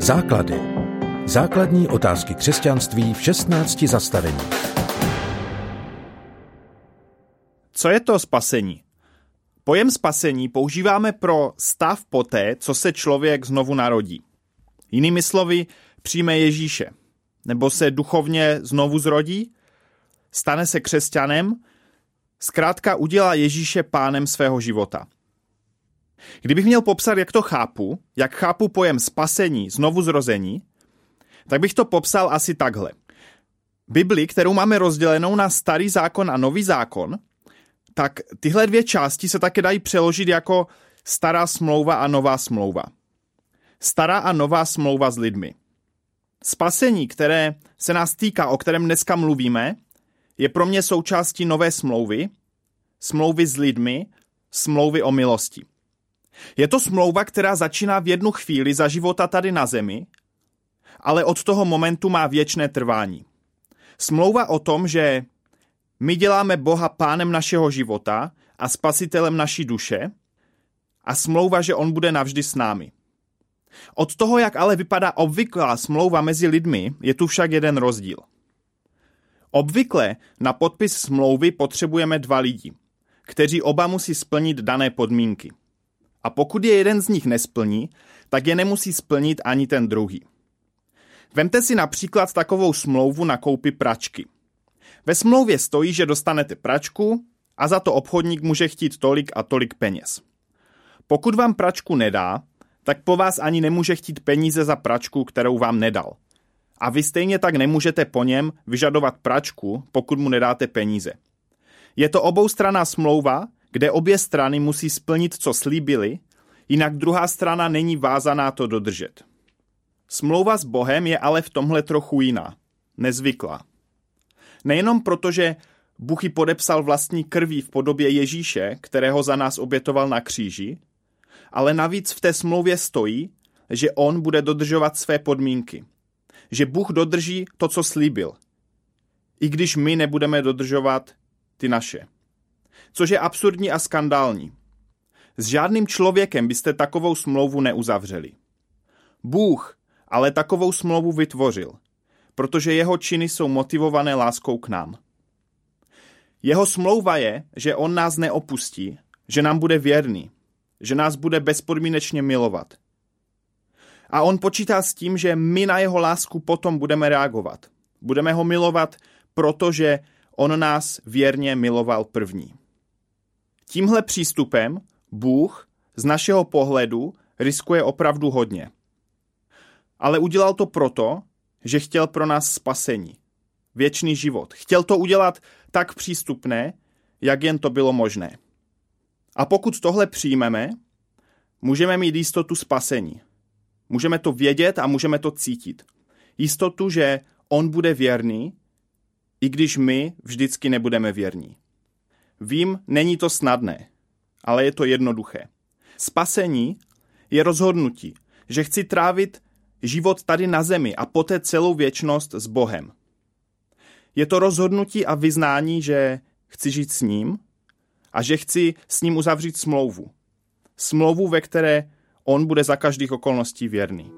Základy. Základní otázky křesťanství v 16 zastavení. Co je to spasení? Pojem spasení používáme pro stav poté, co se člověk znovu narodí. Jinými slovy, přijme Ježíše, nebo se duchovně znovu zrodí, stane se křesťanem, zkrátka udělá Ježíše pánem svého života. Kdybych měl popsat, jak to chápu, jak chápu pojem spasení, znovu zrození, tak bych to popsal asi takhle. Bibli, kterou máme rozdělenou na starý zákon a nový zákon, tak tyhle dvě části se také dají přeložit jako stará smlouva a nová smlouva. Stará a nová smlouva s lidmi. Spasení, které se nás týká, o kterém dneska mluvíme, je pro mě součástí nové smlouvy, smlouvy s lidmi, smlouvy o milosti. Je to smlouva, která začíná v jednu chvíli za života tady na zemi, ale od toho momentu má věčné trvání. Smlouva o tom, že my děláme Boha pánem našeho života a spasitelem naší duše a smlouva, že on bude navždy s námi. Od toho, jak ale vypadá obvyklá smlouva mezi lidmi, je tu však jeden rozdíl. Obvykle na podpis smlouvy potřebujeme dva lidi, kteří oba musí splnit dané podmínky. A pokud je jeden z nich nesplní, tak je nemusí splnit ani ten druhý. Vemte si například takovou smlouvu na koupi pračky. Ve smlouvě stojí, že dostanete pračku a za to obchodník může chtít tolik a tolik peněz. Pokud vám pračku nedá, tak po vás ani nemůže chtít peníze za pračku, kterou vám nedal. A vy stejně tak nemůžete po něm vyžadovat pračku, pokud mu nedáte peníze. Je to oboustraná smlouva, kde obě strany musí splnit, co slíbili, jinak druhá strana není vázaná to dodržet. Smlouva s Bohem je ale v tomhle trochu jiná, nezvyklá. Nejenom proto, že Bůh ji podepsal vlastní krví v podobě Ježíše, kterého za nás obětoval na kříži, ale navíc v té smlouvě stojí, že on bude dodržovat své podmínky. Že Bůh dodrží to, co slíbil. I když my nebudeme dodržovat ty naše což je absurdní a skandální. S žádným člověkem byste takovou smlouvu neuzavřeli. Bůh ale takovou smlouvu vytvořil, protože jeho činy jsou motivované láskou k nám. Jeho smlouva je, že on nás neopustí, že nám bude věrný, že nás bude bezpodmínečně milovat. A on počítá s tím, že my na jeho lásku potom budeme reagovat. Budeme ho milovat, protože on nás věrně miloval první. Tímhle přístupem Bůh z našeho pohledu riskuje opravdu hodně. Ale udělal to proto, že chtěl pro nás spasení, věčný život. Chtěl to udělat tak přístupné, jak jen to bylo možné. A pokud tohle přijmeme, můžeme mít jistotu spasení. Můžeme to vědět a můžeme to cítit. Jistotu, že on bude věrný, i když my vždycky nebudeme věrní. Vím, není to snadné, ale je to jednoduché. Spasení je rozhodnutí, že chci trávit život tady na zemi a poté celou věčnost s Bohem. Je to rozhodnutí a vyznání, že chci žít s ním a že chci s ním uzavřít smlouvu. Smlouvu, ve které on bude za každých okolností věrný.